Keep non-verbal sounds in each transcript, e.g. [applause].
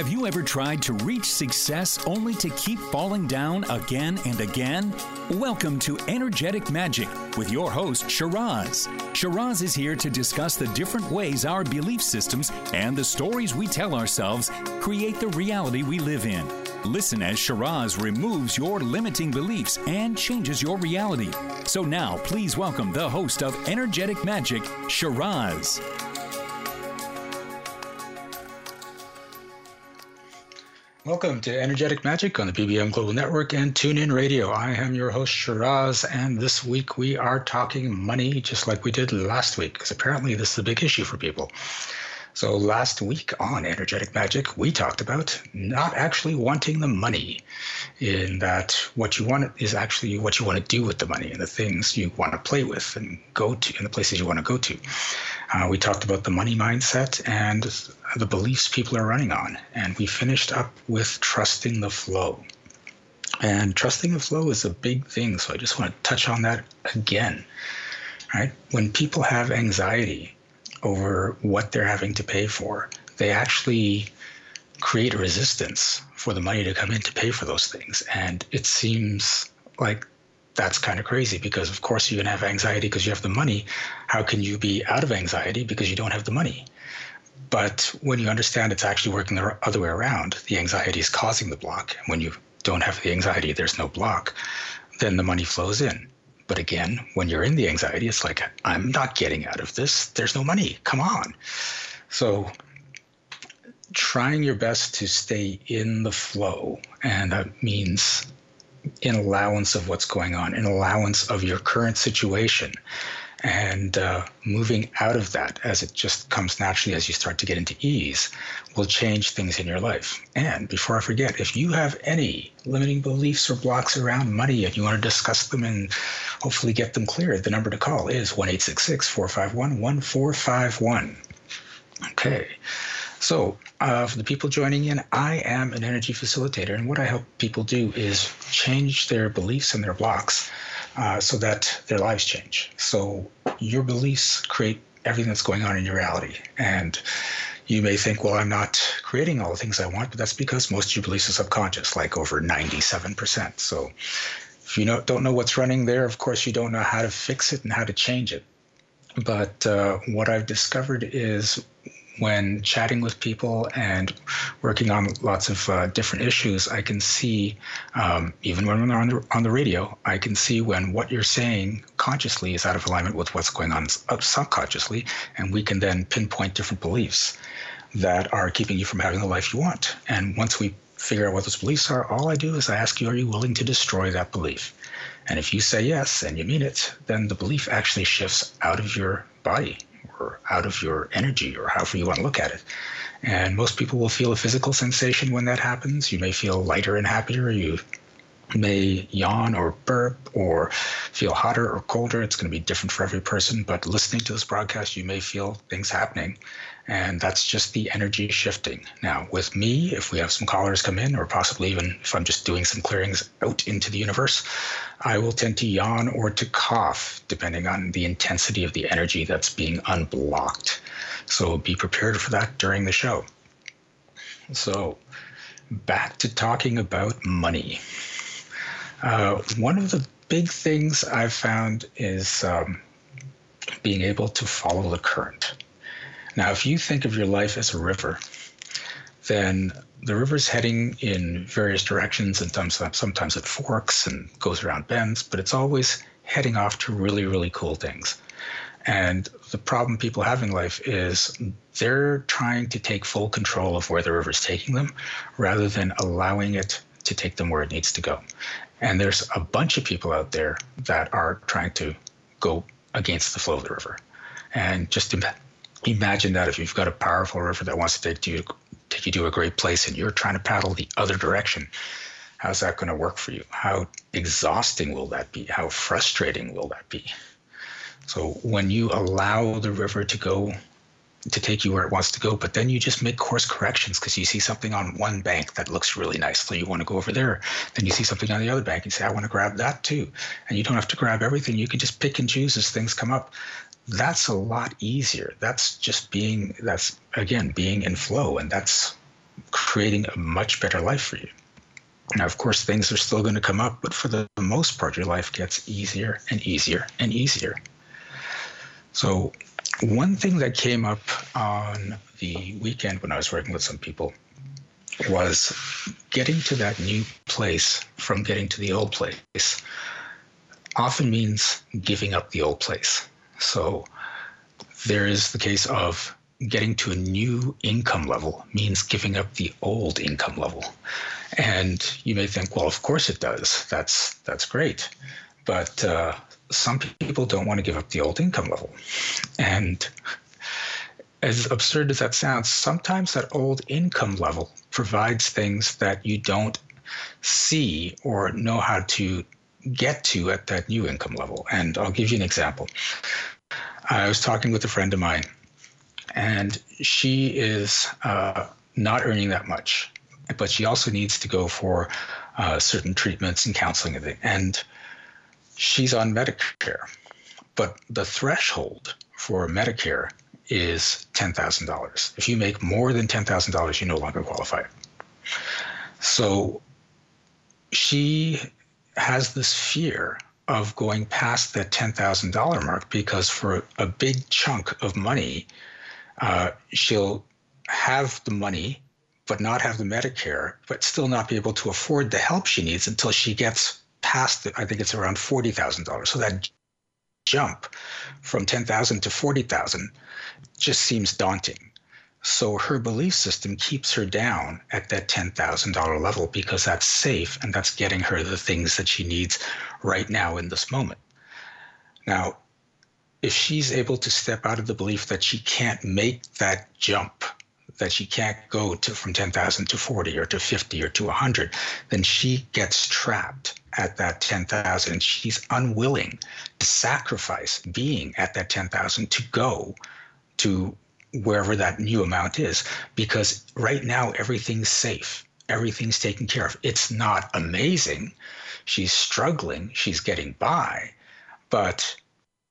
Have you ever tried to reach success only to keep falling down again and again? Welcome to Energetic Magic with your host, Shiraz. Shiraz is here to discuss the different ways our belief systems and the stories we tell ourselves create the reality we live in. Listen as Shiraz removes your limiting beliefs and changes your reality. So now, please welcome the host of Energetic Magic, Shiraz. Welcome to Energetic Magic on the BBM Global Network and TuneIn Radio. I am your host, Shiraz, and this week we are talking money just like we did last week, because apparently this is a big issue for people. So, last week on Energetic Magic, we talked about not actually wanting the money, in that what you want is actually what you want to do with the money and the things you want to play with and go to, and the places you want to go to. Uh, we talked about the money mindset and the beliefs people are running on. And we finished up with trusting the flow. And trusting the flow is a big thing. So I just want to touch on that again. Right? When people have anxiety over what they're having to pay for, they actually create a resistance for the money to come in to pay for those things. And it seems like that's kind of crazy because of course you can have anxiety because you have the money. How can you be out of anxiety because you don't have the money? But when you understand it's actually working the other way around the anxiety is causing the block. When you don't have the anxiety there's no block then the money flows in but again when you're in the anxiety it's like i'm not getting out of this. There's no money. Come on. So trying your best to stay in the flow. And that means in allowance of what's going on, in allowance of your current situation, and uh, moving out of that as it just comes naturally as you start to get into ease will change things in your life. And before I forget, if you have any limiting beliefs or blocks around money and you want to discuss them and hopefully get them cleared, the number to call is 1 451 1451. Okay. So, uh, for the people joining in, I am an energy facilitator, and what I help people do is change their beliefs and their blocks uh, so that their lives change. So, your beliefs create everything that's going on in your reality. And you may think, well, I'm not creating all the things I want, but that's because most of your beliefs are subconscious, like over 97%. So, if you don't know what's running there, of course, you don't know how to fix it and how to change it. But uh, what I've discovered is when chatting with people and working on lots of uh, different issues, I can see, um, even when we're on the, on the radio, I can see when what you're saying consciously is out of alignment with what's going on subconsciously, and we can then pinpoint different beliefs that are keeping you from having the life you want. And once we figure out what those beliefs are, all I do is I ask you, are you willing to destroy that belief? And if you say yes and you mean it, then the belief actually shifts out of your body or out of your energy or however you want to look at it. And most people will feel a physical sensation when that happens. You may feel lighter and happier. You may yawn or burp or feel hotter or colder. It's going to be different for every person, but listening to this broadcast, you may feel things happening. And that's just the energy shifting. Now, with me, if we have some callers come in, or possibly even if I'm just doing some clearings out into the universe, I will tend to yawn or to cough, depending on the intensity of the energy that's being unblocked. So be prepared for that during the show. So, back to talking about money. Uh, one of the big things I've found is um, being able to follow the current. Now, if you think of your life as a river, then the river's heading in various directions, and sometimes it forks and goes around bends, but it's always heading off to really, really cool things. And the problem people have in life is they're trying to take full control of where the river's taking them rather than allowing it to take them where it needs to go. And there's a bunch of people out there that are trying to go against the flow of the river. And just imagine that if you've got a powerful river that wants to take you take you to a great place and you're trying to paddle the other direction, how's that going to work for you? How exhausting will that be? How frustrating will that be? So when you allow the river to go to take you where it wants to go, but then you just make course corrections because you see something on one bank that looks really nice, so you want to go over there. Then you see something on the other bank, and say, "I want to grab that too," and you don't have to grab everything. You can just pick and choose as things come up. That's a lot easier. That's just being. That's again being in flow, and that's creating a much better life for you. Now, of course, things are still going to come up, but for the most part, your life gets easier and easier and easier. So, one thing that came up on the weekend when I was working with some people was getting to that new place from getting to the old place often means giving up the old place. So, there is the case of getting to a new income level means giving up the old income level. And you may think, well, of course it does. That's that's great. But uh, some people don't want to give up the old income level. And as absurd as that sounds, sometimes that old income level provides things that you don't see or know how to get to at that new income level. And I'll give you an example. I was talking with a friend of mine, and she is uh, not earning that much, but she also needs to go for uh, certain treatments and counseling. And she's on Medicare, but the threshold for Medicare is $10,000. If you make more than $10,000, you no longer qualify. So she has this fear of going past that $10,000 mark because for a big chunk of money, uh, she'll have the money but not have the Medicare, but still not be able to afford the help she needs until she gets past it, I think it's around forty thousand dollars. So that jump from ten thousand to forty thousand just seems daunting. So her belief system keeps her down at that ten thousand dollar level because that's safe and that's getting her the things that she needs right now in this moment. Now, if she's able to step out of the belief that she can't make that jump that she can't go to from 10,000 to 40 or to 50 or to 100, then she gets trapped at that 10,000 and she's unwilling to sacrifice being at that 10,000 to go to wherever that new amount is because right now everything's safe. Everything's taken care of. It's not amazing. She's struggling, she's getting by, but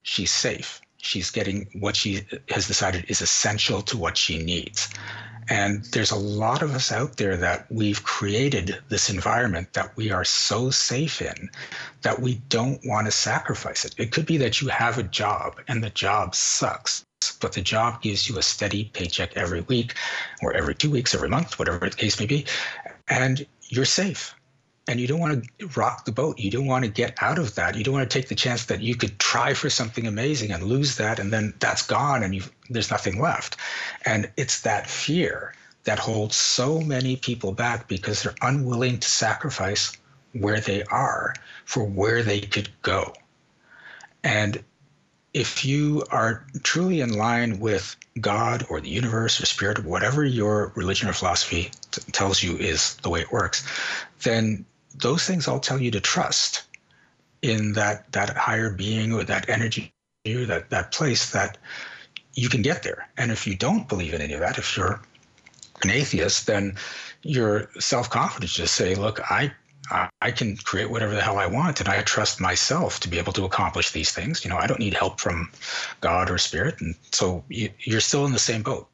she's safe she's getting what she has decided is essential to what she needs. And there's a lot of us out there that we've created this environment that we are so safe in that we don't want to sacrifice it. It could be that you have a job and the job sucks, but the job gives you a steady paycheck every week or every two weeks, every month, whatever the case may be, and you're safe and you don't want to rock the boat. You don't want to get out of that. You don't want to take the chance that you could try for something amazing and lose that, and then that's gone, and there's nothing left. And it's that fear that holds so many people back because they're unwilling to sacrifice where they are for where they could go. And if you are truly in line with God or the universe or spirit, whatever your religion or philosophy t- tells you is the way it works, then those things all tell you to trust in that that higher being or that energy that that place that you can get there. And if you don't believe in any of that, if you're an atheist, then your self confidence just say, look, I Uh, I can create whatever the hell I want, and I trust myself to be able to accomplish these things. You know, I don't need help from God or spirit, and so you, you're still in the same boat,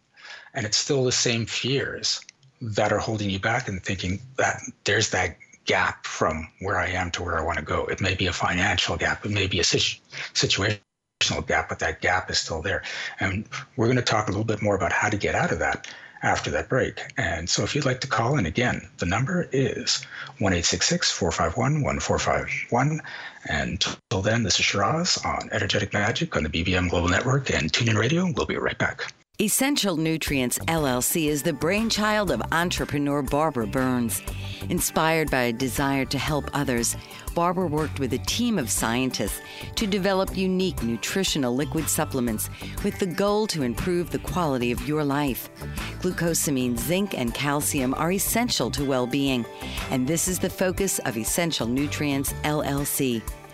and it's still the same fears that are holding you back and thinking that there's that gap from where I am to where I want to go. It may be a financial gap, it may be a situ- situational gap, but that gap is still there. And we're going to talk a little bit more about how to get out of that after that break. And so if you'd like to call in again, the number is 1 451 1451. And until then, this is Shiraz on Energetic Magic on the BBM Global Network and TuneIn Radio. We'll be right back. Essential Nutrients LLC is the brainchild of entrepreneur Barbara Burns. Inspired by a desire to help others, Barbara worked with a team of scientists to develop unique nutritional liquid supplements with the goal to improve the quality of your life. Glucosamine, zinc, and calcium are essential to well being, and this is the focus of Essential Nutrients LLC.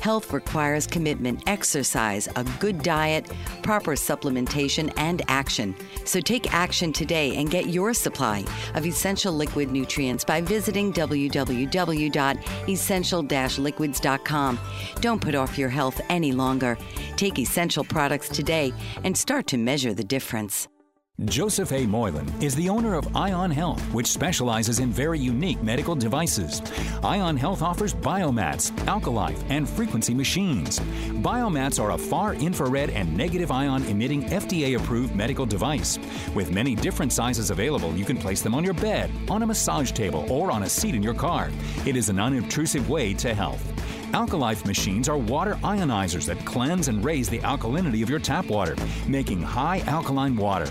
Health requires commitment, exercise, a good diet, proper supplementation, and action. So take action today and get your supply of essential liquid nutrients by visiting www.essential-liquids.com. Don't put off your health any longer. Take essential products today and start to measure the difference. Joseph A. Moylan is the owner of Ion Health, which specializes in very unique medical devices. Ion Health offers biomats, alkalife, and frequency machines. Biomats are a far infrared and negative ion emitting FDA approved medical device. With many different sizes available, you can place them on your bed, on a massage table, or on a seat in your car. It is an unobtrusive way to health. Alkalife machines are water ionizers that cleanse and raise the alkalinity of your tap water, making high alkaline water.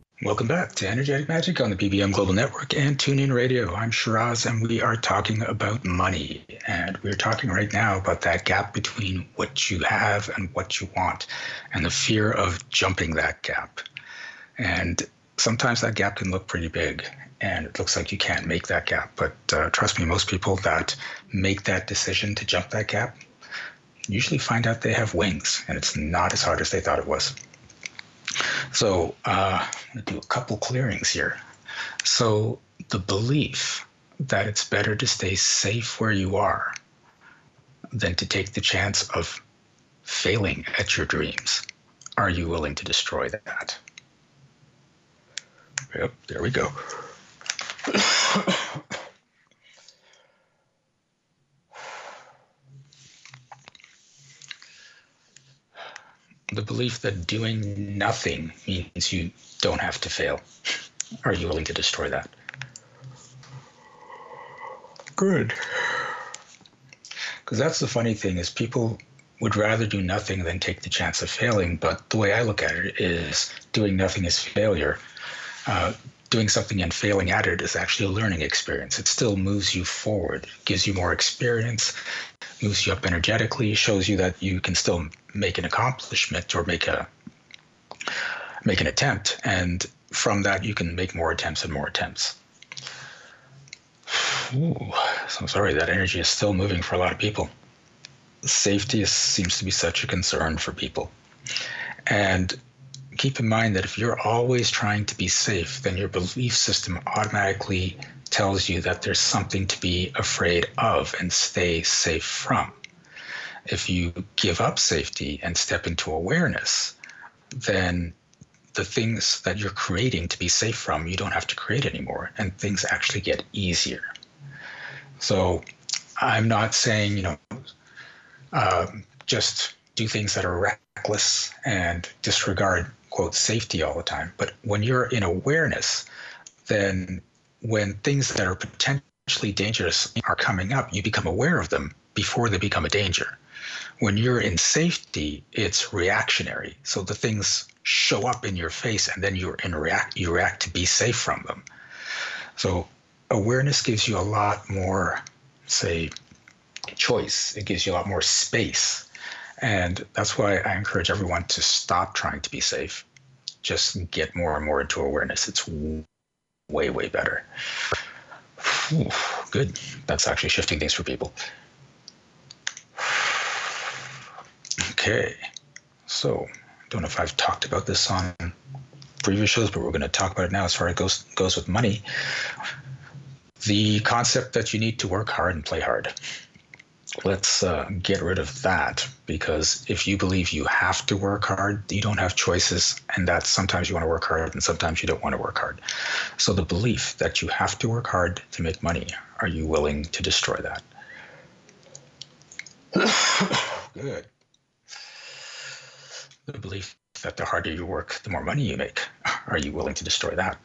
Welcome back to Energetic Magic on the BBM Global Network and TuneIn Radio. I'm Shiraz, and we are talking about money. And we're talking right now about that gap between what you have and what you want, and the fear of jumping that gap. And sometimes that gap can look pretty big, and it looks like you can't make that gap. But uh, trust me, most people that make that decision to jump that gap usually find out they have wings, and it's not as hard as they thought it was. So uh, do a couple clearings here. So the belief that it's better to stay safe where you are than to take the chance of failing at your dreams. Are you willing to destroy that? Yep, there we go. [laughs] the belief that doing nothing means you don't have to fail. [laughs] Are you willing to destroy that? Good. Because that's the funny thing is people would rather do nothing than take the chance of failing. But the way I look at it is doing nothing is failure. Uh, doing something and failing at it is actually a learning experience. It still moves you forward, gives you more experience, moves you up energetically, shows you that you can still make an accomplishment or make a make an attempt, and from that you can make more attempts and more attempts. Ooh, so sorry, that energy is still moving for a lot of people. Safety is, seems to be such a concern for people. And keep in mind that if you're always trying to be safe, then your belief system automatically tells you that there's something to be afraid of and stay safe from. If you give up safety and step into awareness, then the things that you're creating to be safe from, you don't have to create anymore, and things actually get easier. So, I'm not saying, you know, um, just do things that are reckless and disregard, quote, safety all the time. But when you're in awareness, then when things that are potentially dangerous are coming up, you become aware of them before they become a danger. When you're in safety, it's reactionary. So the things show up in your face and then you react you react to be safe from them. So awareness gives you a lot more, say, choice. It gives you a lot more space. And that's why I encourage everyone to stop trying to be safe. Just get more and more into awareness. It's way, way better. Good. That's actually shifting things for people. Okay. So, don't know if I've talked about this on previous shows, but we're going to talk about it now as far as it goes, goes with money. The concept that you need to work hard and play hard let's uh, get rid of that because if you believe you have to work hard, you don't have choices, and that sometimes you want to work hard and sometimes you don't want to work hard. So the belief that you have to work hard to make money, are you willing to destroy that? [coughs] Good. The belief that the harder you work, the more money you make, are you willing to destroy that?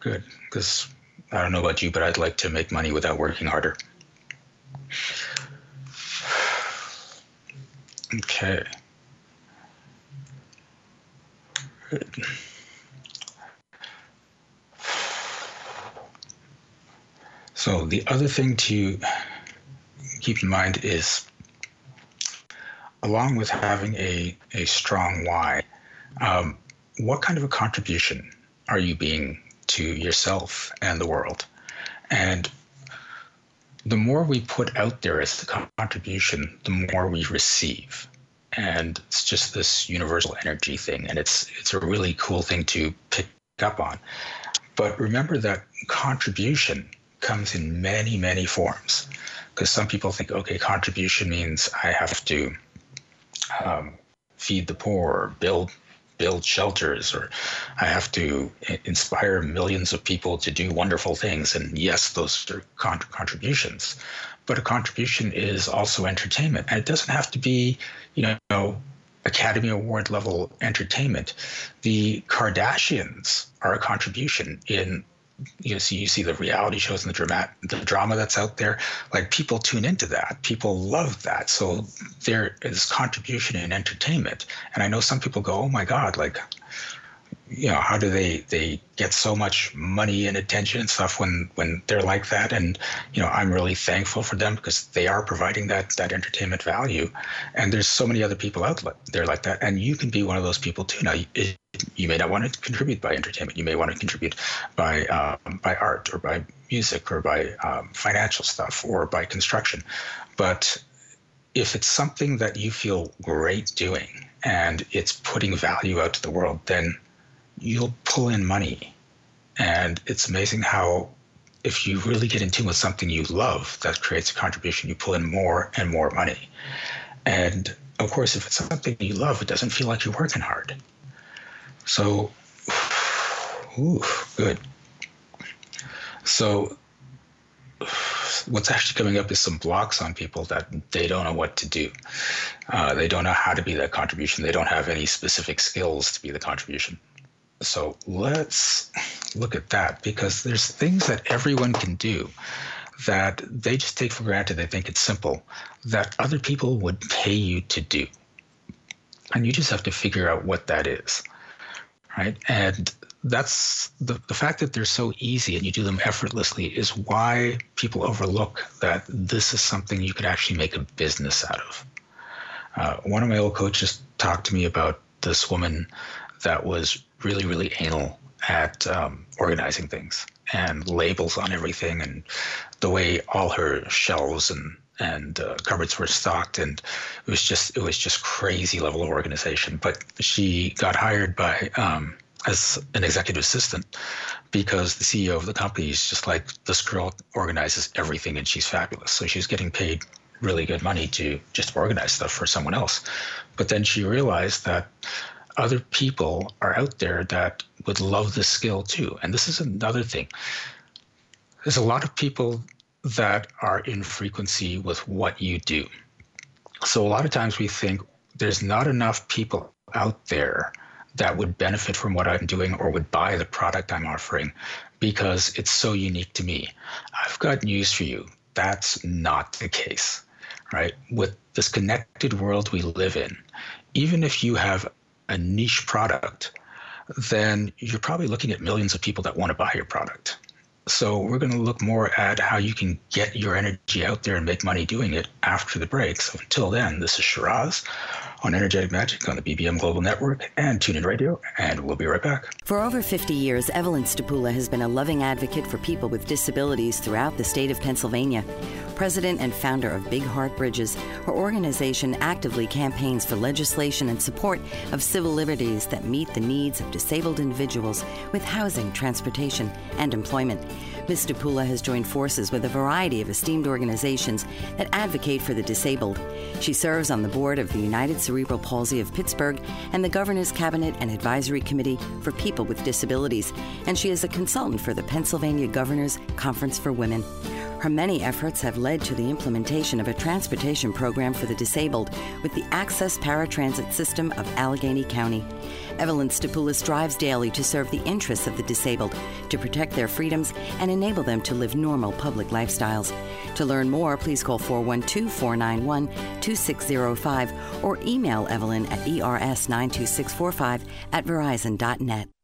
Good, because I don't know about you, but I'd like to make money without working harder. Okay. So the other thing to keep in mind is along with having a, a strong why, um, what kind of a contribution are you being to yourself and the world. And the more we put out there as the contribution, the more we receive. And it's just this universal energy thing. And it's it's a really cool thing to pick up on. But remember that contribution comes in many, many forms. Because some people think, okay, contribution means I have to um, feed the poor, build build shelters or I have to inspire millions of people to do wonderful things. And yes, those are contributions. But a contribution is also entertainment. And it doesn't have to be, you know, Academy Award level entertainment. The Kardashians are a contribution in you see you see the reality shows and the drama the drama that's out there like people tune into that. People love that. So there is contribution in entertainment. And i know some people go oh my god like you know how do they they get so much money and attention and stuff when when they're like that? And you know i'm really thankful for them because they are providing that that entertainment value. And there's so many other people out there like that. And you can be one of those people too. Now it, you may not want to contribute by entertainment. You may want to contribute by um, by art or by music or by um, financial stuff or by construction. But if it's something that you feel great doing and it's putting value out to the world then you'll pull in money. And it's amazing how, if you really get in tune with something you love that creates a contribution, you pull in more and more money. And of course, if it's something you love, it doesn't feel like you're working hard. So, [sighs] ooh, good. So, [sighs] what's actually coming up is some blocks on people that they don't know what to do. Uh, they don't know how to be that contribution. They don't have any specific skills to be the contribution. So let's look at that because there's things that everyone can do that they just take for granted. They think it's simple that other people would pay you to do. And you just have to figure out what that is. Right. And that's the, the fact that they're so easy and you do them effortlessly is why people overlook that this is something you could actually make a business out of. Uh, one of my old coaches talked to me about this woman that was really, really anal at um, organizing things and labels on everything and the way all her shelves and and uh, cupboards were stocked and it was just it was just crazy level of organization. But she got hired by um, as an executive assistant because the CEO of the company is just like this girl organizes everything and she's fabulous. So she's getting paid really good money to just organize stuff for someone else. But then she realized that other people are out there that would love this skill too. And this is another thing. there's a lot of people that are in frequency with what you do. So a lot of times we think there's not enough people out there that would benefit from what I'm doing or would buy the product I'm offering because it's so unique to me. I've got news for you. That's not the case, right? With this connected world we live in, even if you have a niche product, then you're probably looking at millions of people that want to buy your product. So we're going to look more at how you can get your energy out there and make money doing it after the break. So until then, this is Shiraz on Energetic Magic on the BBM Global Network and TuneIn Radio, and we'll be right back. For over 50 years, Evelyn Stapula has been a loving advocate for people with disabilities throughout the state of Pennsylvania. President and founder of Big Heart Bridges, her organization actively campaigns for legislation and support of civil liberties that meet the needs of disabled individuals with housing, transportation, and employment. Ms. Stapula has joined forces with a variety of esteemed organizations that advocate for the disabled. She serves on the board of the United Cerebral Palsy of Pittsburgh and the Governor's Cabinet and Advisory Committee for People with Disabilities, and she is a consultant for the Pennsylvania Governor's Conference for Women. Her many efforts have led to the implementation of a transportation program for the disabled with the Access Paratransit System of Allegheny County. Evelyn Stapula strives daily to serve the interests of the disabled, to protect their freedoms, and enable them to live normal public lifestyles. To learn more, please call 412 491 2605 or email Evelyn at ers92645 at verizon.net.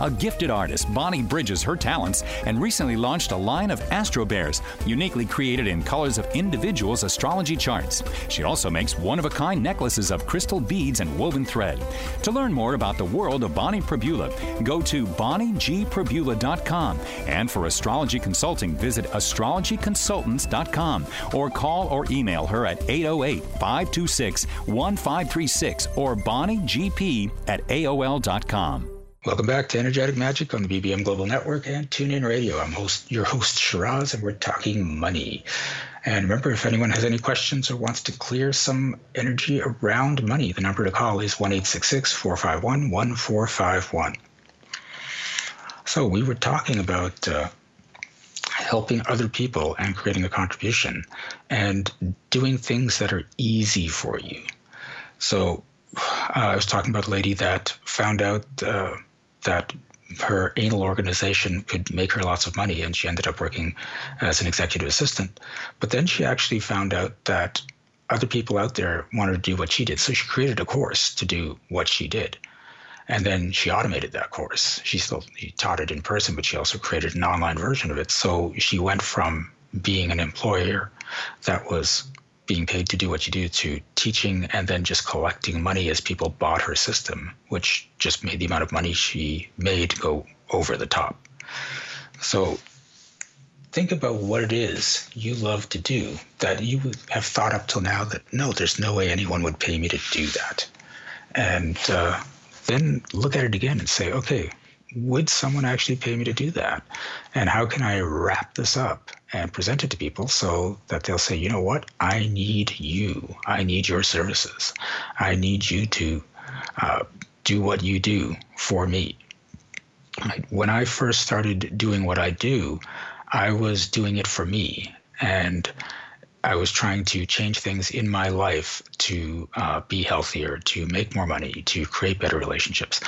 A gifted artist, Bonnie bridges her talents and recently launched a line of Astro Bears, uniquely created in colors of individuals' astrology charts. She also makes one of a kind necklaces of crystal beads and woven thread. To learn more about the world of Bonnie Perbula, go to bonniegperbula.com. And for astrology consulting, visit astrologyconsultants.com or call or email her at 808 526 1536 or bonniegp at AOL.com. Welcome back to Energetic Magic on the BBM Global Network and TuneIn Radio. I'm host, your host, Shiraz, and we're talking money. And remember, if anyone has any questions or wants to clear some energy around money, the number to call is 1 451 1451. So, we were talking about uh, helping other people and creating a contribution and doing things that are easy for you. So, uh, I was talking about a lady that found out. Uh, that her anal organization could make her lots of money, and she ended up working as an executive assistant. But then she actually found out that other people out there wanted to do what she did. So she created a course to do what she did. And then she automated that course. She still she taught it in person, but she also created an online version of it. So she went from being an employer that was being paid to do what you do to teaching and then just collecting money as people bought her system, which just made the amount of money she made go over the top. So think about what it is you love to do that you have thought up till now that no, there's no way anyone would pay me to do that. And uh, then look at it again and say, okay, would someone actually pay me to do that? And how can I wrap this up and present it to people so that they'll say, you know what, I need you. I need your services. I need you to uh, do what you do for me. When I first started doing what I do, I was doing it for me. And I was trying to change things in my life to uh, be healthier, to make more money, to create better relationships.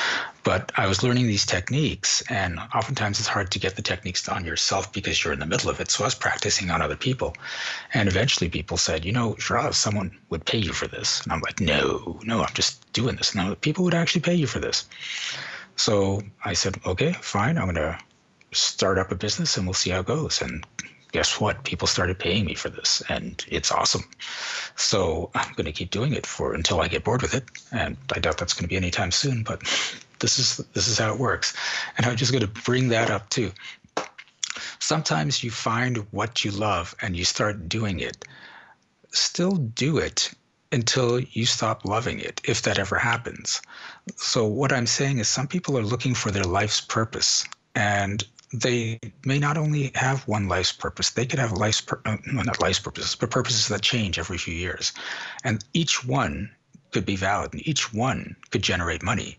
But I was learning these techniques, and oftentimes it's hard to get the techniques on yourself because you're in the middle of it. So I was practicing on other people. And eventually people said, you know, Shiraz, someone would pay you for this. And I'm like, no, no, I'm just doing this. No, people would actually pay you for this. So I said, okay, fine, I'm going to start up a business and we'll see how it goes. And guess what? People started paying me for this, and it's awesome. So I'm going to keep doing it for until I get bored with it, and I doubt that's going to be anytime soon. But [laughs] this is this is how it works, and I'm just going to bring that up too. Sometimes you find what you love and you start doing it. Still do it until you stop loving it, if that ever happens. So, what I'm saying is, some people are looking for their life's purpose, and they may not only have one life's purpose, they could have life's, pur- uh, not life's purposes, but purposes that change every few years. And each one could be valid, and each one could generate money.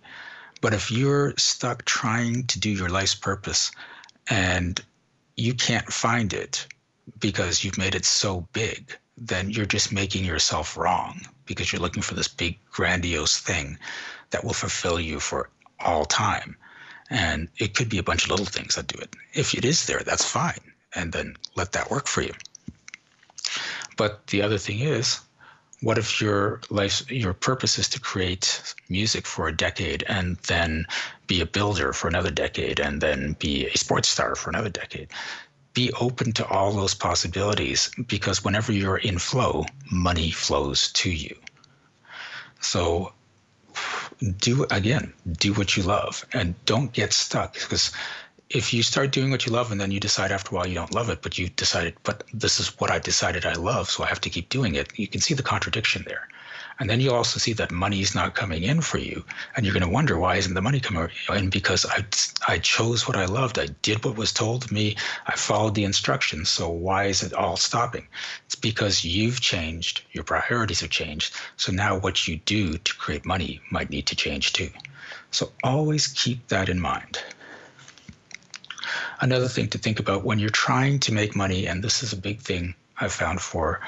But if you're stuck trying to do your life's purpose and you can't find it because you've made it so big, then you're just making yourself wrong because you're looking for this big, grandiose thing that will fulfill you for all time. And it could be a bunch of little things that do it. If it is there, that's fine. And then let that work for you. But the other thing is, what if your life your purpose is to create music for a decade and then be a builder for another decade and then be a sports star for another decade be open to all those possibilities because whenever you're in flow money flows to you so do again do what you love and don't get stuck because if you start doing what you love and then you decide after a while you don't love it, but you decided, but this is what I decided I love, so I have to keep doing it, you can see the contradiction there. And then you also see that money is not coming in for you, and you're going to wonder why isn't the money coming in? Because I I chose what I loved, I did what was told to me, I followed the instructions. So why is it all stopping? It's because you've changed, your priorities have changed. So now what you do to create money might need to change too. So always keep that in mind another thing to think about when you're trying to make money, and this is a big thing I've found for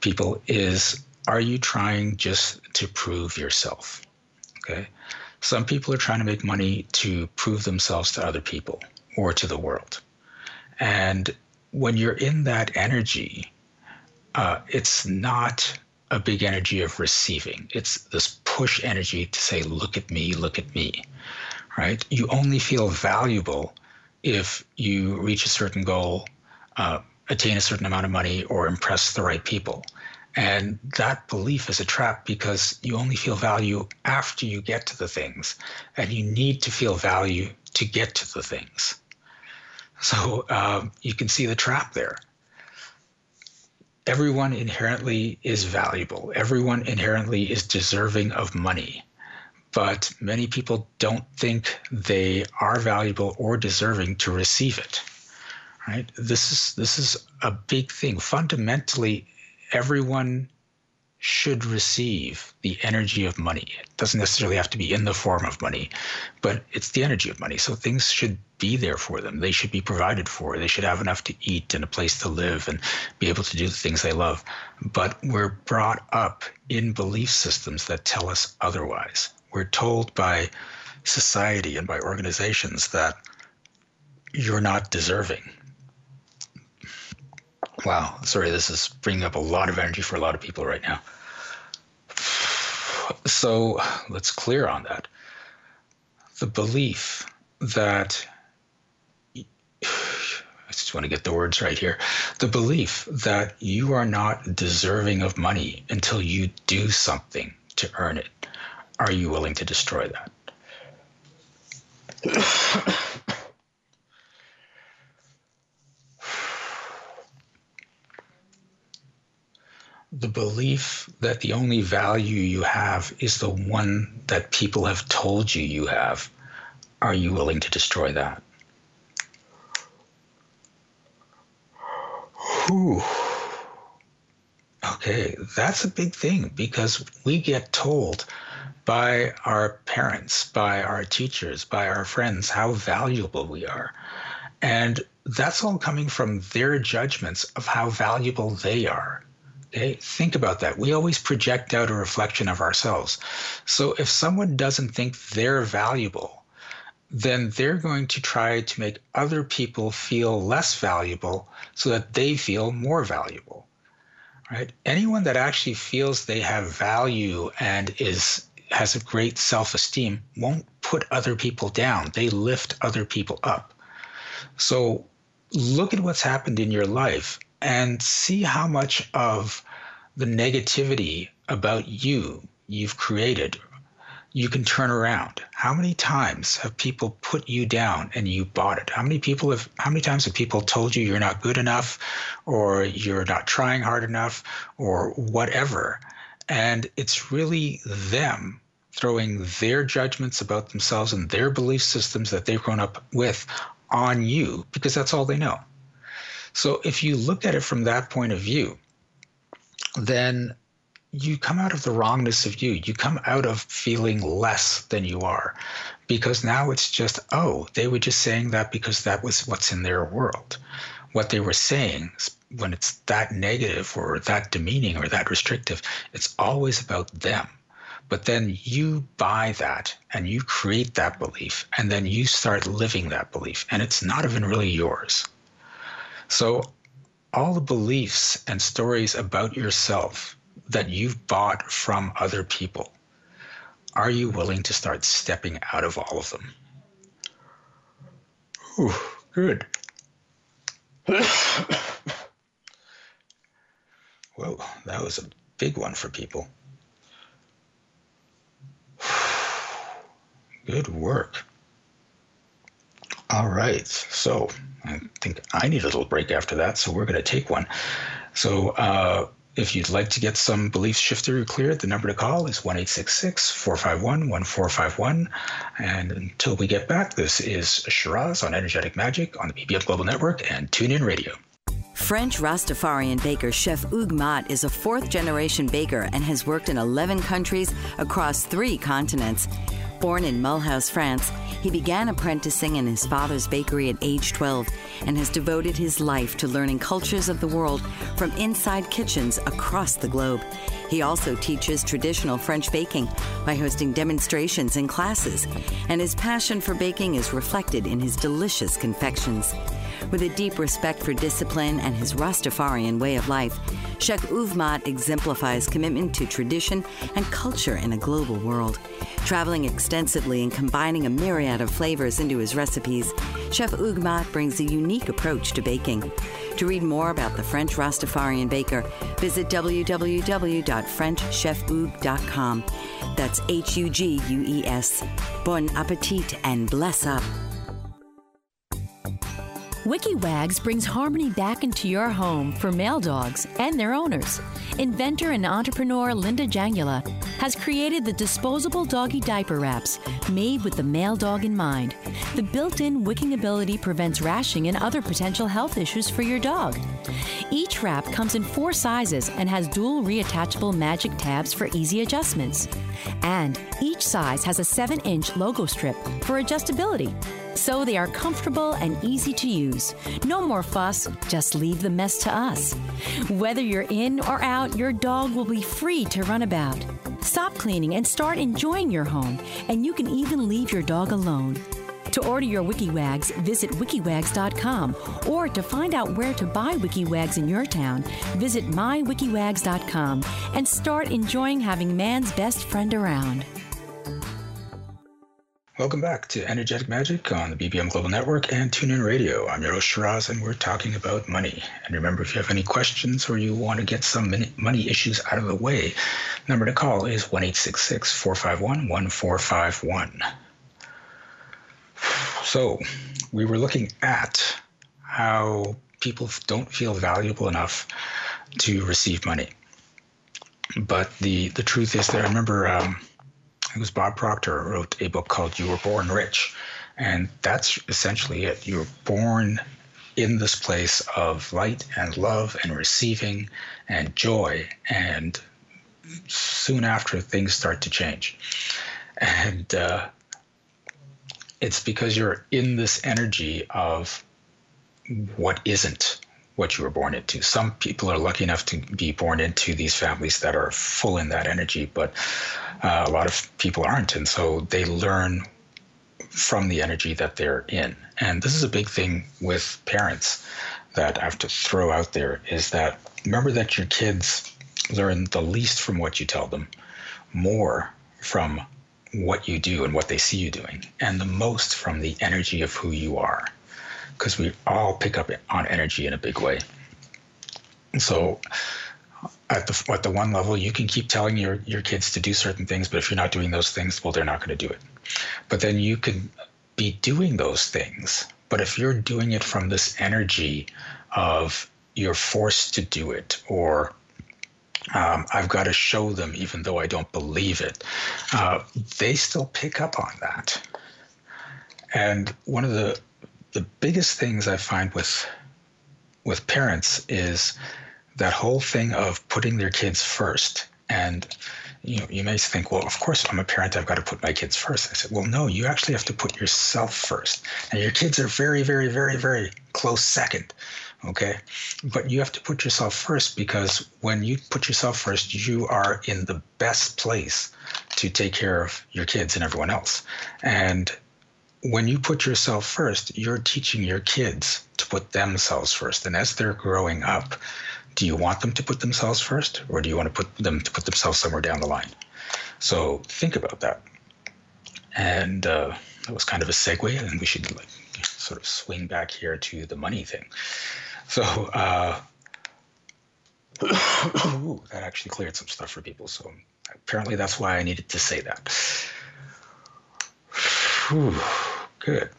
people, is are you trying just to prove yourself? Okay. Some people are trying to make money to prove themselves to other people or to the world. And when you're in that energy, uh, it's not a big energy of receiving. It's this push energy to say, look at me, look at me, right? You only feel valuable if you reach a certain goal, uh, attain a certain amount of money, or impress the right people. And that belief is a trap because you only feel value after you get to the things, and you need to feel value to get to the things. So um, you can see the trap there. Everyone inherently is valuable, everyone inherently is deserving of money. But many people don't think they are valuable or deserving to receive it. Right? This is this is a big thing. Fundamentally everyone should receive the energy of money. It doesn't necessarily have to be in the form of money but it's the energy of money. So things should be there for them. They should be provided for. They should have enough to eat and a place to live and be able to do the things they love. But we're brought up in belief systems that tell us otherwise. We're told by society and by organizations that you're not deserving. Wow, sorry, this is bringing up a lot of energy for a lot of people right now. So let's clear on that. The belief that [sighs] I just want to get the words right here. The belief that you are not deserving of money until you do something to earn it are you willing to destroy that? [clears throat] the belief that the only value you have is the one that people have told you you have, are you willing to destroy that? Whew. Okay, that's a big thing because we get told by our parents, by our teachers, by our friends, how valuable we are. And that's all coming from their judgments of how valuable they are. Okay, think about that. We always project out a reflection of ourselves. So if someone doesn't think they're valuable, then they're going to try to make other people feel less valuable so that they feel more valuable. Right? Anyone that actually feels they have value and is has a great self esteem won't put other people down, they lift other people up. So look at what's happened in your life and see how much of the negativity about you you've created. you can turn around. How many times have people put you down and you bought it? How many people have how many times have people told you you're not good enough or you're not trying hard enough or whatever? And it's really them throwing their judgments about themselves and their belief systems that they've grown up with on you because that's all they know. So if you look at it from that point of view, then you come out of the wrongness of you. You come out of feeling less than you are because now it's just, oh, they were just saying that because that was what's in their world. What they were saying, when it's that negative or that demeaning or that restrictive, it's always about them. But then you buy that and you create that belief and then you start living that belief and it's not even really yours. So all the beliefs and stories about yourself that you've bought from other people, are you willing to start stepping out of all of them? Ooh, good. Whoa, that was a big one for people. [sighs] Good work. All right, so I think I need a little break after that, so we're going to take one. So, uh, if you'd like to get some beliefs shifted or cleared, the number to call is 1 451 1451. And until we get back, this is Shiraz on Energetic Magic on the BBM Global Network and TuneIn Radio. French Rastafarian baker Chef Hugues Mott is a fourth generation baker and has worked in 11 countries across three continents. Born in Mulhouse, France, he began apprenticing in his father's bakery at age 12 and has devoted his life to learning cultures of the world from inside kitchens across the globe. He also teaches traditional French baking by hosting demonstrations and classes, and his passion for baking is reflected in his delicious confections. With a deep respect for discipline and his Rastafarian way of life, Chef Hugues Mott exemplifies commitment to tradition and culture in a global world. Traveling extensively and combining a myriad of flavors into his recipes, Chef Mott brings a unique approach to baking. To read more about the French Rastafarian baker, visit www.frenchchefhugues.com. That's H U G U E S. Bon appetit and bless up. WikiWags brings harmony back into your home for male dogs and their owners. Inventor and entrepreneur Linda Jangula has created the disposable doggy diaper wraps made with the male dog in mind. The built in wicking ability prevents rashing and other potential health issues for your dog. Each wrap comes in four sizes and has dual reattachable magic tabs for easy adjustments. And each size has a 7 inch logo strip for adjustability so they are comfortable and easy to use. No more fuss, just leave the mess to us. Whether you're in or out, your dog will be free to run about. Stop cleaning and start enjoying your home, and you can even leave your dog alone. To order your WikiWags, visit wikiwags.com, or to find out where to buy WikiWags in your town, visit mywikiwags.com and start enjoying having man's best friend around. Welcome back to Energetic Magic on the BBM Global Network and TuneIn Radio. I'm your host Shiraz, and we're talking about money. And remember, if you have any questions or you want to get some money issues out of the way, number to call is 1 451 1451. So, we were looking at how people don't feel valuable enough to receive money. But the, the truth is that I remember. Um, it was Bob Proctor wrote a book called You Were Born Rich. And that's essentially it. You were born in this place of light and love and receiving and joy. And soon after, things start to change. And uh, it's because you're in this energy of what isn't what you were born into. Some people are lucky enough to be born into these families that are full in that energy, but uh, a lot of people aren't. And so they learn from the energy that they're in. And this is a big thing with parents that I have to throw out there is that remember that your kids learn the least from what you tell them, more from what you do and what they see you doing, and the most from the energy of who you are because we all pick up on energy in a big way. And So at the at the one level, you can keep telling your your kids to do certain things, but if you're not doing those things, well, they're not going to do it. But then you can be doing those things, but if you're doing it from this energy of you're forced to do it, or um, I've got to show them, even though I don't believe it, uh, they still pick up on that. And one of the the biggest things I find with with parents is that whole thing of putting their kids first. And you know, you may think, well, of course, I'm a parent. I've got to put my kids first. I said, well, no, you actually have to put yourself first. And your kids are very, very, very, very close second. Okay. But you have to put yourself first because when you put yourself first, you are in the best place to take care of your kids and everyone else. And when you put yourself first, you're teaching your kids to put themselves first. And as they're growing up, do you want them to put themselves first or do you want to put them to put themselves somewhere down the line? So think about that. And uh, that was kind of a segue and we should like sort of swing back here to the money thing. So uh, [coughs] ooh, that actually cleared some stuff for people so apparently that's why i needed to say that Whew, good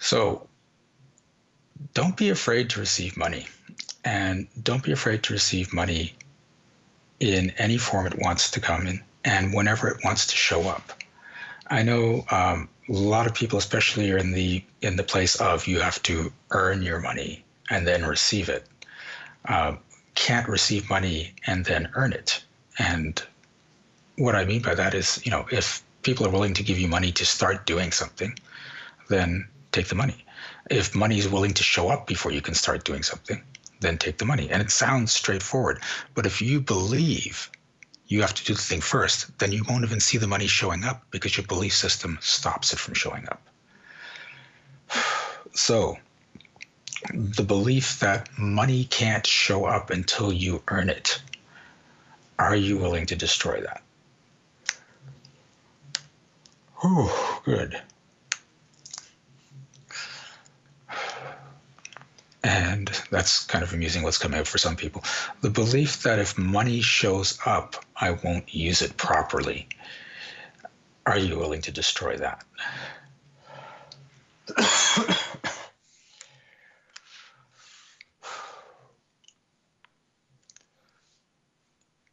so don't be afraid to receive money and don't be afraid to receive money in any form it wants to come in and whenever it wants to show up. I know um, a lot of people, especially are in the in the place of you have to earn your money and then receive it. Uh, can't receive money and then earn it. And what I mean by that is, you know, if people are willing to give you money to start doing something, then take the money if money is willing to show up before you can start doing something, then take the money. And it sounds straightforward. But if you believe you have to do the thing first, then you won't even see the money showing up because your belief system stops it from showing up. [sighs] So, the belief that money can't show up until you earn it, are you willing to destroy that? Whew, good. And that's kind of amusing what's coming up for some people. The belief that if money shows up, I won't use it properly. Are you willing to destroy that? [coughs]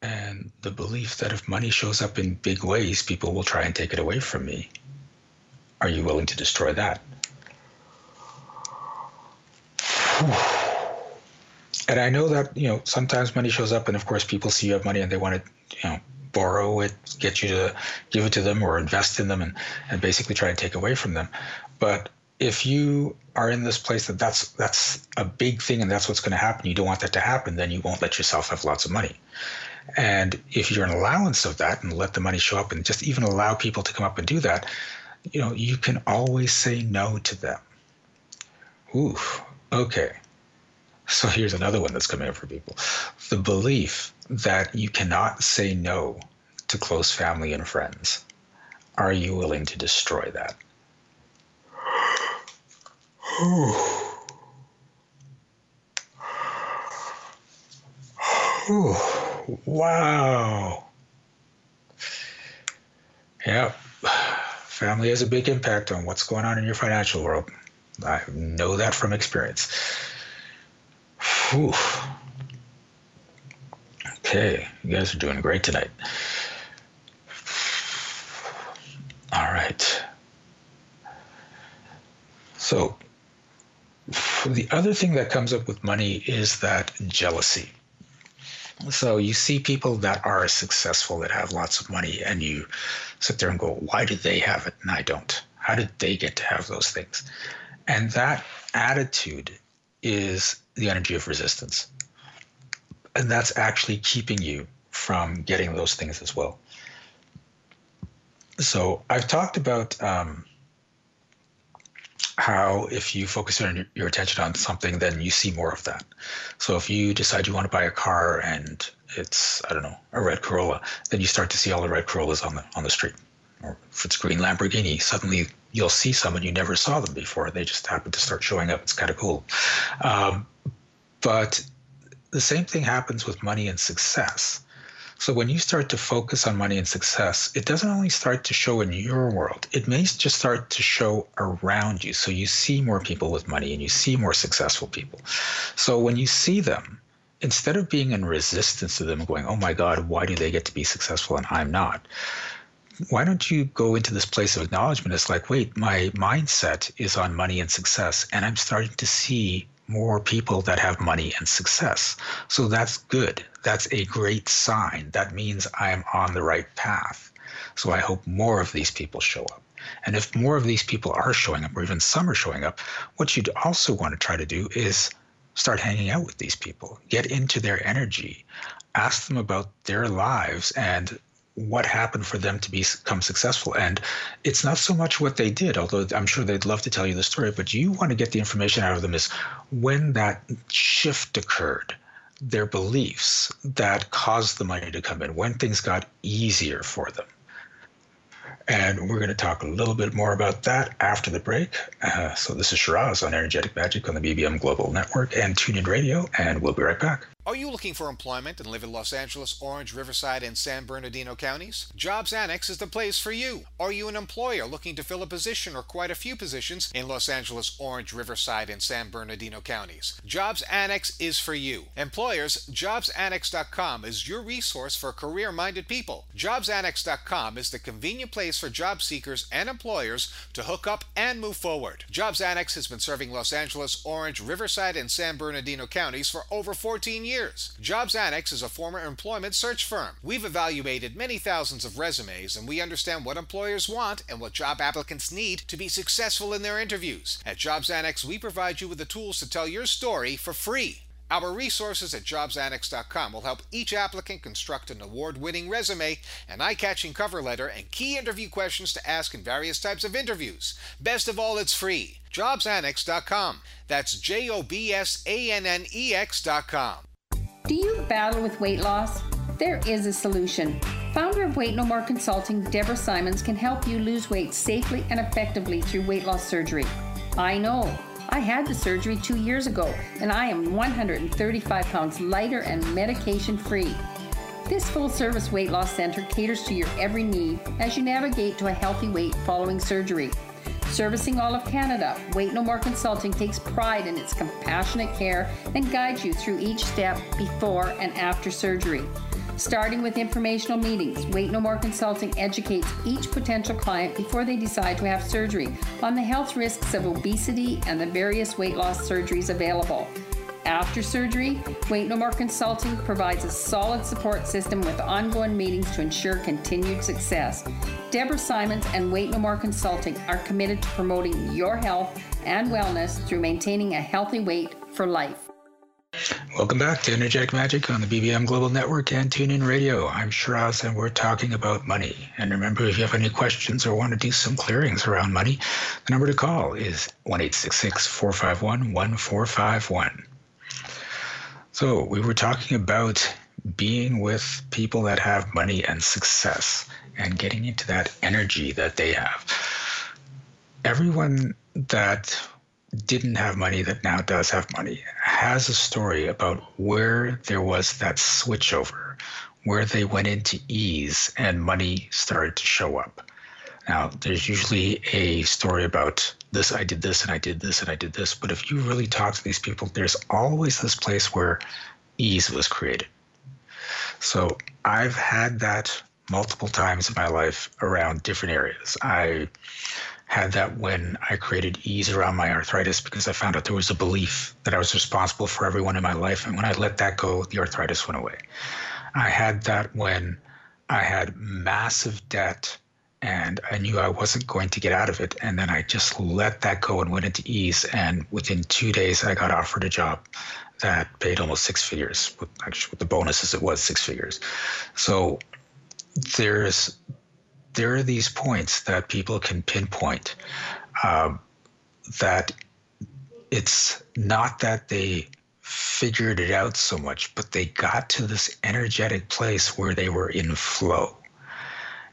and the belief that if money shows up in big ways, people will try and take it away from me. Are you willing to destroy that? [sighs] and I know that you know sometimes money shows up, and of course people see you have money and they want to you know borrow it, get you to give it to them or invest in them, and and basically try and take away from them. But if you are in this place that that's that's a big thing and that's what's going to happen, you don't want that to happen, then you won't let yourself have lots of money. And if you're an allowance of that and let the money show up and just even allow people to come up and do that, you know, you can always say no to them. Ooh, Okay. So here's another one that's coming up for people the belief that you cannot say no to close family and friends. Are you willing to destroy that? [sighs] wow. Yep. Family has a big impact on what's going on in your financial world. I know that from experience. Whew. Okay, you guys are doing great tonight. All right. So, the other thing that comes up with money is that jealousy. So, you see people that are successful, that have lots of money, and you sit there and go, why do they have it and I don't? How did they get to have those things? And that attitude is the energy of resistance. And that's actually keeping you from getting those things as well. So I've talked about um, how if you focus your, your attention on something, then you see more of that. So if you decide you want to buy a car and it's I don't know a red Corolla, then you start to see all the red Corollas on the on the street. Or if it's green Lamborghini, suddenly you'll see someone you never saw them before. They just happen to start showing up. It's kind of cool. Um, but the same thing happens with money and success. So when you start to focus on money and success, it doesn't only start to show in your world, it may just start to show around you. So you see more people with money and you see more successful people. So when you see them, instead of being in resistance to them, going, oh my God, why do they get to be successful and I'm not? Why don't you go into this place of acknowledgement? It's like, wait, my mindset is on money and success, and I'm starting to see more people that have money and success. So that's good. That's a great sign. That means I am on the right path. So I hope more of these people show up. And if more of these people are showing up, or even some are showing up, what you'd also want to try to do is start hanging out with these people, get into their energy, ask them about their lives and what happened for them to become successful. And it's not so much what they did, although I'm sure they'd love to tell you the story, but you want to get the information out of them is when that shift occurred, their beliefs that caused the money to come in, when things got easier for them. And we're going to talk a little bit more about that after the break. Uh, so, this is Shiraz on Energetic Magic on the BBM Global Network and TuneIn Radio, and we'll be right back. Are you looking for employment and live in Los Angeles, Orange, Riverside, and San Bernardino counties? Jobs Annex is the place for you. Are you an employer looking to fill a position or quite a few positions in Los Angeles, Orange, Riverside, and San Bernardino counties? Jobs Annex is for you. Employers, JobsAnnex.com is your resource for career minded people. JobsAnnex.com is the convenient place for job seekers and employers to hook up and move forward. Jobs Annex has been serving Los Angeles, Orange, Riverside, and San Bernardino counties for over 14 years years. Jobs Annex is a former employment search firm. We've evaluated many thousands of resumes and we understand what employers want and what job applicants need to be successful in their interviews. At Jobs Annex, we provide you with the tools to tell your story for free. Our resources at jobsannex.com will help each applicant construct an award winning resume, an eye catching cover letter, and key interview questions to ask in various types of interviews. Best of all, it's free. Jobsannex.com. That's J O B S A N N E X.com. Do you battle with weight loss? There is a solution. Founder of Weight No More Consulting, Deborah Simons, can help you lose weight safely and effectively through weight loss surgery. I know. I had the surgery two years ago, and I am 135 pounds lighter and medication free. This full service weight loss center caters to your every need as you navigate to a healthy weight following surgery. Servicing all of Canada, Weight No More Consulting takes pride in its compassionate care and guides you through each step before and after surgery. Starting with informational meetings, Weight No More Consulting educates each potential client before they decide to have surgery on the health risks of obesity and the various weight loss surgeries available. After surgery, Weight No More Consulting provides a solid support system with ongoing meetings to ensure continued success. Deborah Simons and Weight No More Consulting are committed to promoting your health and wellness through maintaining a healthy weight for life. Welcome back to Energetic Magic on the BBM Global Network and TuneIn Radio. I'm Shiraz and we're talking about money. And remember, if you have any questions or want to do some clearings around money, the number to call is 1 451 1451. So, we were talking about being with people that have money and success and getting into that energy that they have. Everyone that didn't have money that now does have money has a story about where there was that switchover, where they went into ease and money started to show up. Now, there's usually a story about this, I did this, and I did this, and I did this. But if you really talk to these people, there's always this place where ease was created. So I've had that multiple times in my life around different areas. I had that when I created ease around my arthritis because I found out there was a belief that I was responsible for everyone in my life. And when I let that go, the arthritis went away. I had that when I had massive debt and I knew I wasn't going to get out of it. And then I just let that go and went into ease. And within two days, I got offered a job that paid almost six figures. With, actually, with the bonuses, it was six figures. So there's there are these points that people can pinpoint um, that it's not that they figured it out so much, but they got to this energetic place where they were in flow.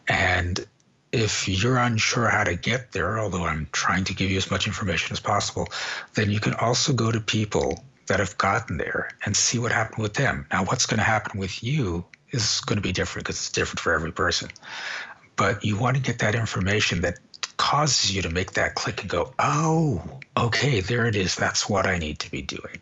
And if you're unsure how to get there, although I'm trying to give you as much information as possible, then you can also go to people that have gotten there and see what happened with them. Now, what's going to happen with you is going to be different because it's different for every person. But you want to get that information that causes you to make that click and go, oh, okay, there it is. That's what I need to be doing.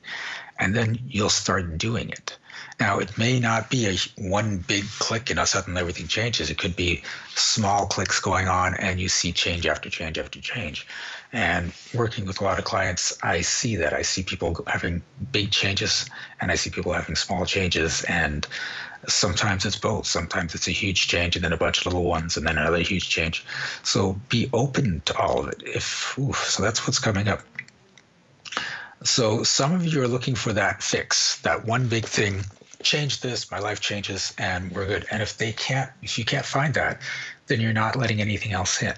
And then you'll start doing it. Now, it may not be a one big click and all of a everything changes. It could be small clicks going on and you see change after change after change. And working with a lot of clients, I see that. I see people having big changes and I see people having small changes. And sometimes it's both. Sometimes it's a huge change and then a bunch of little ones and then another huge change. So be open to all of it. If oof, so, that's what's coming up. So some of you are looking for that fix, that one big thing change this, my life changes, and we're good. And if they can't, if you can't find that, then you're not letting anything else in.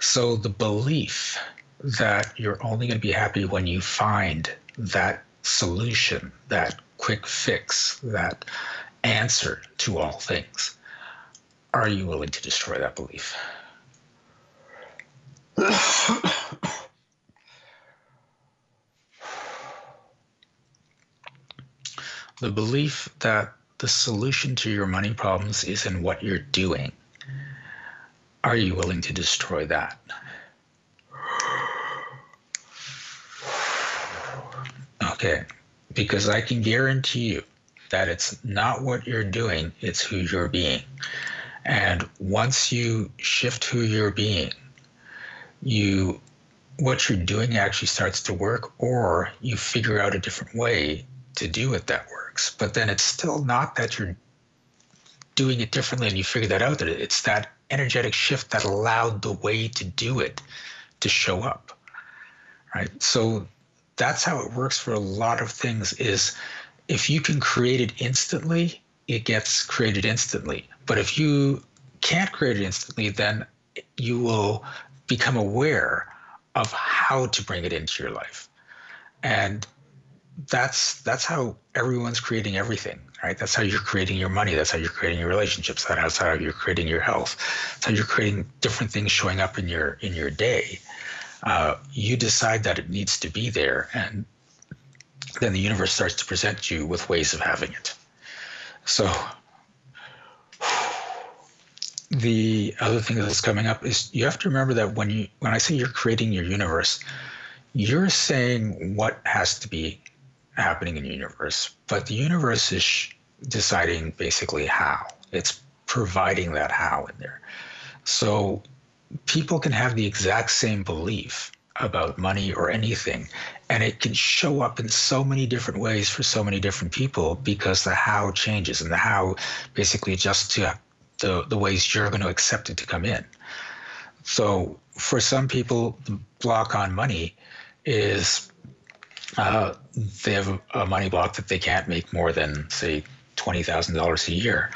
So the belief that you're only going to be happy when you find that solution, that quick fix, that answer to all things, are you willing to destroy that belief? the belief that the solution to your money problems is in what you're doing. Are you willing to destroy that? Okay, because I can guarantee you that it's not what you're doing, it's who you're being. And once you shift who you're being, you what you're doing actually starts to work or you figure out a different way to do it that works. But then it's still not that you're doing it differently and you figure that out. That it's that energetic shift that allowed the way to do it to show up. Right. So that's how it works for a lot of things is if you can create it instantly, it gets created instantly. But if you can't create it instantly, then you will become aware of how to bring it into your life. And that's that's how everyone's creating everything right? That's how you're creating your money. That's how you're creating your relationships. That's how you're creating your health. That's how you're creating different things showing up in your in your day. Uh, you decide that it needs to be there. And then the universe starts to present you with ways of having it so the other thing that's coming up is you have to remember that when you when i say you're creating your universe you're saying what has to be happening in the universe, but the universe is deciding basically how. It's providing that how in there. So people can have the exact same belief about money or anything, and it can show up in so many different ways for so many different people because the how changes and the how basically adjusts to the, the ways you're going to accept it to come in. So for some people, the block on money is uh, they have a money block that they can't make more than say twenty thousand dollars a year,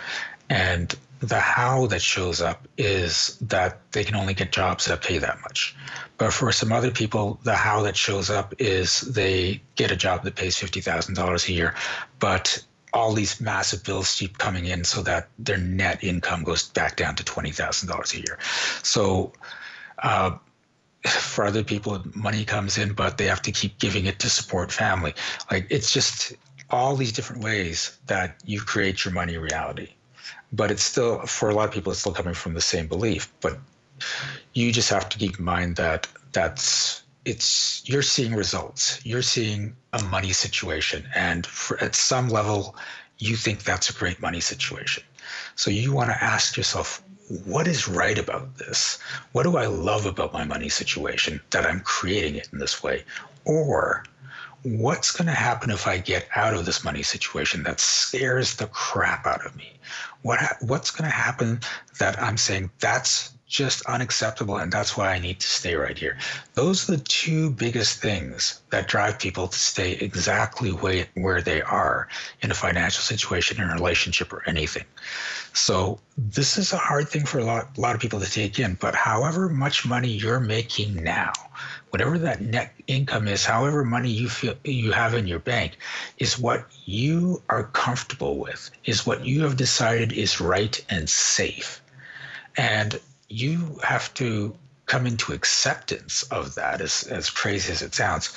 and the how that shows up is that they can only get jobs that pay that much. But for some other people, the how that shows up is they get a job that pays fifty thousand dollars a year, but all these massive bills keep coming in so that their net income goes back down to twenty thousand dollars a year. So uh, for other people money comes in but they have to keep giving it to support family like it's just all these different ways that you create your money reality but it's still for a lot of people it's still coming from the same belief but you just have to keep in mind that that's it's you're seeing results you're seeing a money situation and for, at some level you think that's a great money situation so you want to ask yourself what is right about this? What do I love about my money situation that I'm creating it in this way? Or what's going to happen if I get out of this money situation that scares the crap out of me? What what's going to happen that I'm saying that's just unacceptable and that's why I need to stay right here. Those are the two biggest things that drive people to stay exactly where they are in a financial situation, in a relationship, or anything. So this is a hard thing for a lot, a lot of people to take in. But however much money you're making now, whatever that net income is, however money you feel you have in your bank, is what you are comfortable with, is what you have decided is right and safe. And you have to come into acceptance of that, as, as crazy as it sounds,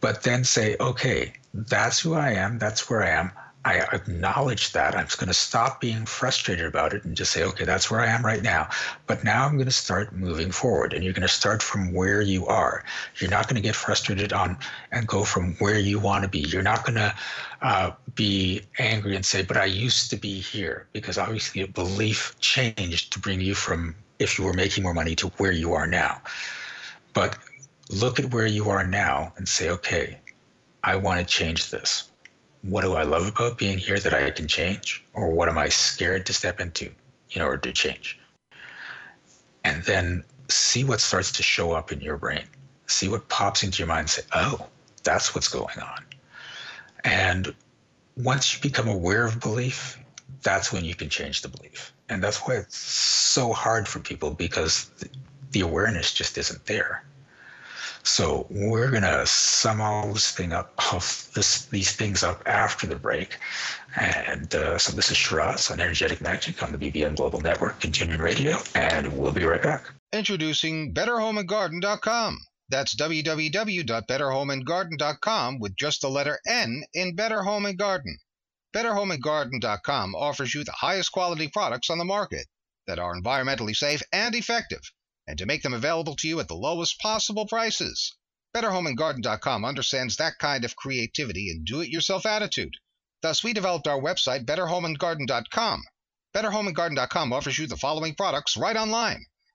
but then say, okay, that's who I am. That's where I am. I acknowledge that. I'm going to stop being frustrated about it and just say, okay, that's where I am right now. But now I'm going to start moving forward. And you're going to start from where you are. You're not going to get frustrated on and go from where you want to be. You're not going to uh, be angry and say, but I used to be here. Because obviously a belief changed to bring you from if you were making more money to where you are now. But look at where you are now and say, okay, I want to change this what do I love about being here that I can change? Or what am I scared to step into in order to change? And then see what starts to show up in your brain. See what pops into your mind and say, oh, that's what's going on. And once you become aware of belief, that's when you can change the belief. And that's why it's so hard for people because the awareness just isn't there. So we're gonna sum all this thing up, this, these things up after the break. And uh, so this is Shiraz on Energetic Magic on the BBM Global Network, and TuneIn radio, and we'll be right back. Introducing BetterHomeAndGarden.com. That's www.betterhomeandgarden.com with just the letter N in Better Home and Garden. BetterHomeAndGarden.com offers you the highest quality products on the market that are environmentally safe and effective and to make them available to you at the lowest possible prices. BetterHomeAndGarden.com understands that kind of creativity and do-it-yourself attitude. Thus, we developed our website, BetterHomeAndGarden.com. BetterHomeAndGarden.com offers you the following products right online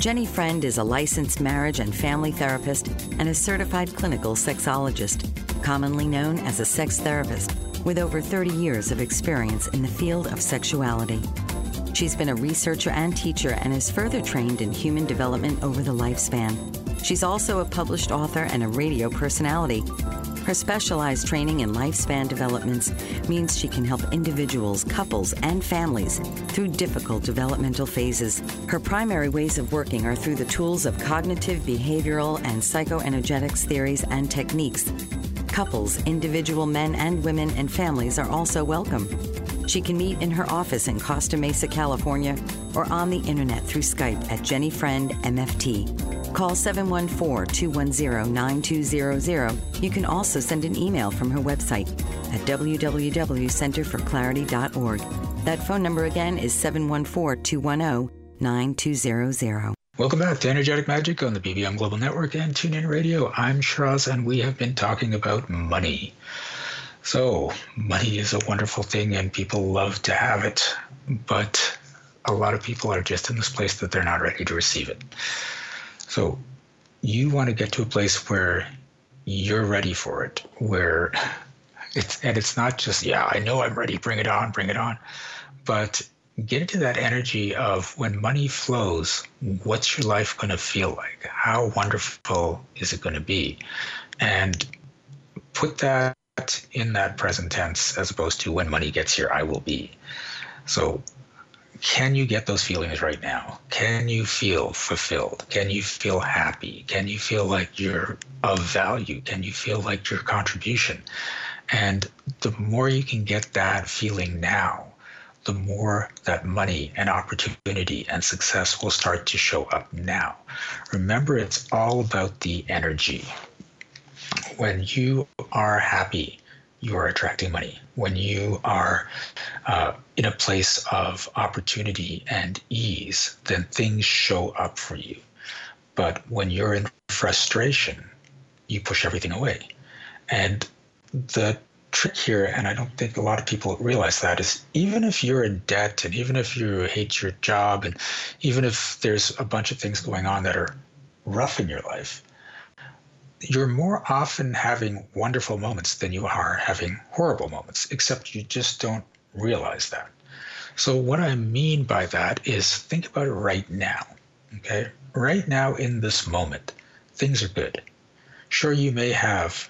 Jenny Friend is a licensed marriage and family therapist and a certified clinical sexologist, commonly known as a sex therapist, with over 30 years of experience in the field of sexuality. She's been a researcher and teacher and is further trained in human development over the lifespan. She's also a published author and a radio personality her specialized training in lifespan developments means she can help individuals, couples, and families through difficult developmental phases. Her primary ways of working are through the tools of cognitive, behavioral, and psychoenergetics theories and techniques. Couples, individual men and women, and families are also welcome. She can meet in her office in Costa Mesa, California, or on the internet through Skype at Jenny Friend MFT. Call 714 210 9200. You can also send an email from her website at www.centerforclarity.org. That phone number again is 714 210 9200. Welcome back to Energetic Magic on the BBM Global Network and TuneIn Radio. I'm Shiraz, and we have been talking about money. So, money is a wonderful thing, and people love to have it, but a lot of people are just in this place that they're not ready to receive it. So you want to get to a place where you're ready for it, where it's, and it's not just, yeah, I know I'm ready, bring it on, bring it on. But get into that energy of when money flows, what's your life going to feel like? How wonderful is it going to be? And put that in that present tense as opposed to when money gets here, I will be. So can you get those feelings right now? Can you feel fulfilled? Can you feel happy? Can you feel like you're of value? Can you feel like your contribution? And the more you can get that feeling now, the more that money and opportunity and success will start to show up now. Remember, it's all about the energy. When you are happy, you are attracting money. When you are uh, in a place of opportunity and ease, then things show up for you. But when you're in frustration, you push everything away. And the trick here, and I don't think a lot of people realize that, is even if you're in debt and even if you hate your job and even if there's a bunch of things going on that are rough in your life, you're more often having wonderful moments than you are having horrible moments, except you just don't realize that. So, what I mean by that is think about it right now. Okay. Right now, in this moment, things are good. Sure, you may have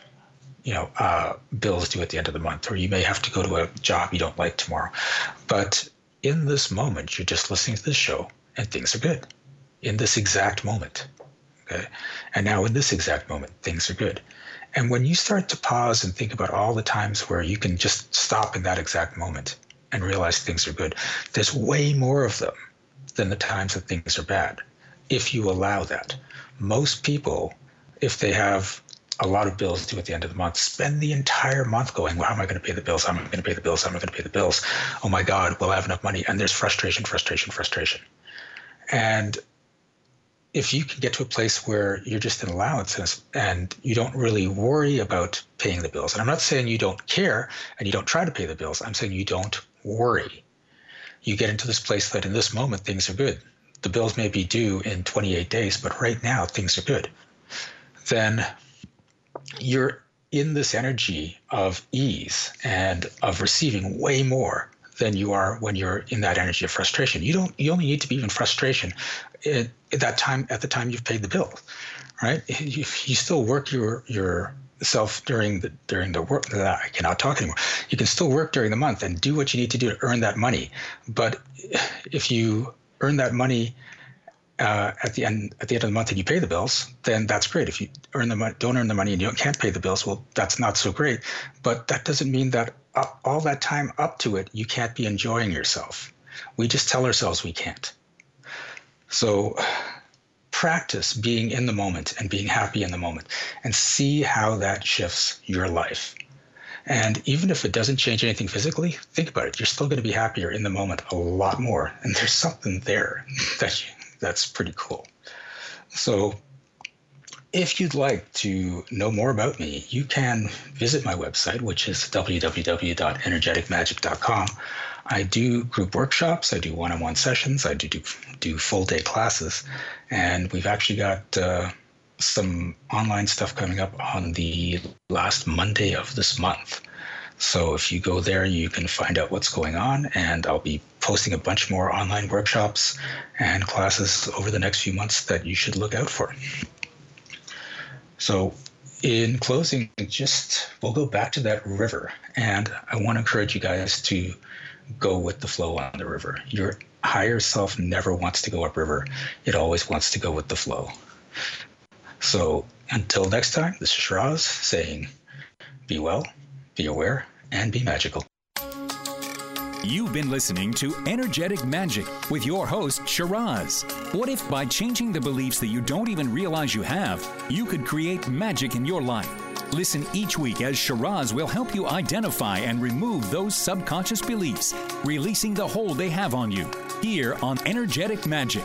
you know uh, bills due at the end of the month, or you may have to go to a job you don't like tomorrow. But in this moment, you're just listening to this show, and things are good. In this exact moment, okay. And now in this exact moment, things are good. And when you start to pause and think about all the times where you can just stop in that exact moment and realize things are good, there's way more of them than the times that things are bad, if you allow that. Most people, if they have a lot of bills due at the end of the month, spend the entire month going, well, how am I going to pay the bills? How am I going to pay the bills? How am I going to pay the bills? Oh my God, will I have enough money? And there's frustration, frustration, frustration. And if you can get to a place where you're just in allowances and you don't really worry about paying the bills, and I'm not saying you don't care and you don't try to pay the bills, I'm saying you don't worry. You get into this place that in this moment things are good. The bills may be due in 28 days, but right now things are good. Then you're in this energy of ease and of receiving way more than you are when you're in that energy of frustration. You don't. You only need to be in frustration at, at that time. At the time you've paid the bill, right? [laughs] You, you still work your your self during the during the work. I cannot talk anymore. You can still work during the month and do what you need to do to earn that money. But if you earn that money uh, at the end at the end of the month and you pay the bills, then that's great. If you earn the money, don't earn the money and you can't pay the bills, well, that's not so great. But that doesn't mean that all that time up to it, you can't be enjoying yourself. We just tell ourselves we can't. So practice being in the moment and being happy in the moment and see how that shifts your life. And even if it doesn't change anything physically, think about it. You're still going to be happier in the moment a lot more. And there's something there [laughs] that you, that's pretty cool. So if you'd like to know more about me, you can visit my website, which is www.energeticmagic.com. I do group workshops, I do one on one sessions, I do, do, do full day classes, and we've actually got uh, some online stuff coming up on the last Monday of this month. So if you go there, you can find out what's going on, and I'll be posting a bunch more online workshops and classes over the next few months that you should look out for. So, in closing, just we'll go back to that river, and I want to encourage you guys to go with the flow on the river. Your higher self never wants to go upriver; it always wants to go with the flow. So, until next time, this is Shiraz saying, "Be well, be aware, and be magical." You've been listening to Energetic Magic with your host, Shiraz. What if by changing the beliefs that you don't even realize you have, you could create magic in your life? Listen each week as Shiraz will help you identify and remove those subconscious beliefs, releasing the hold they have on you. Here on Energetic Magic.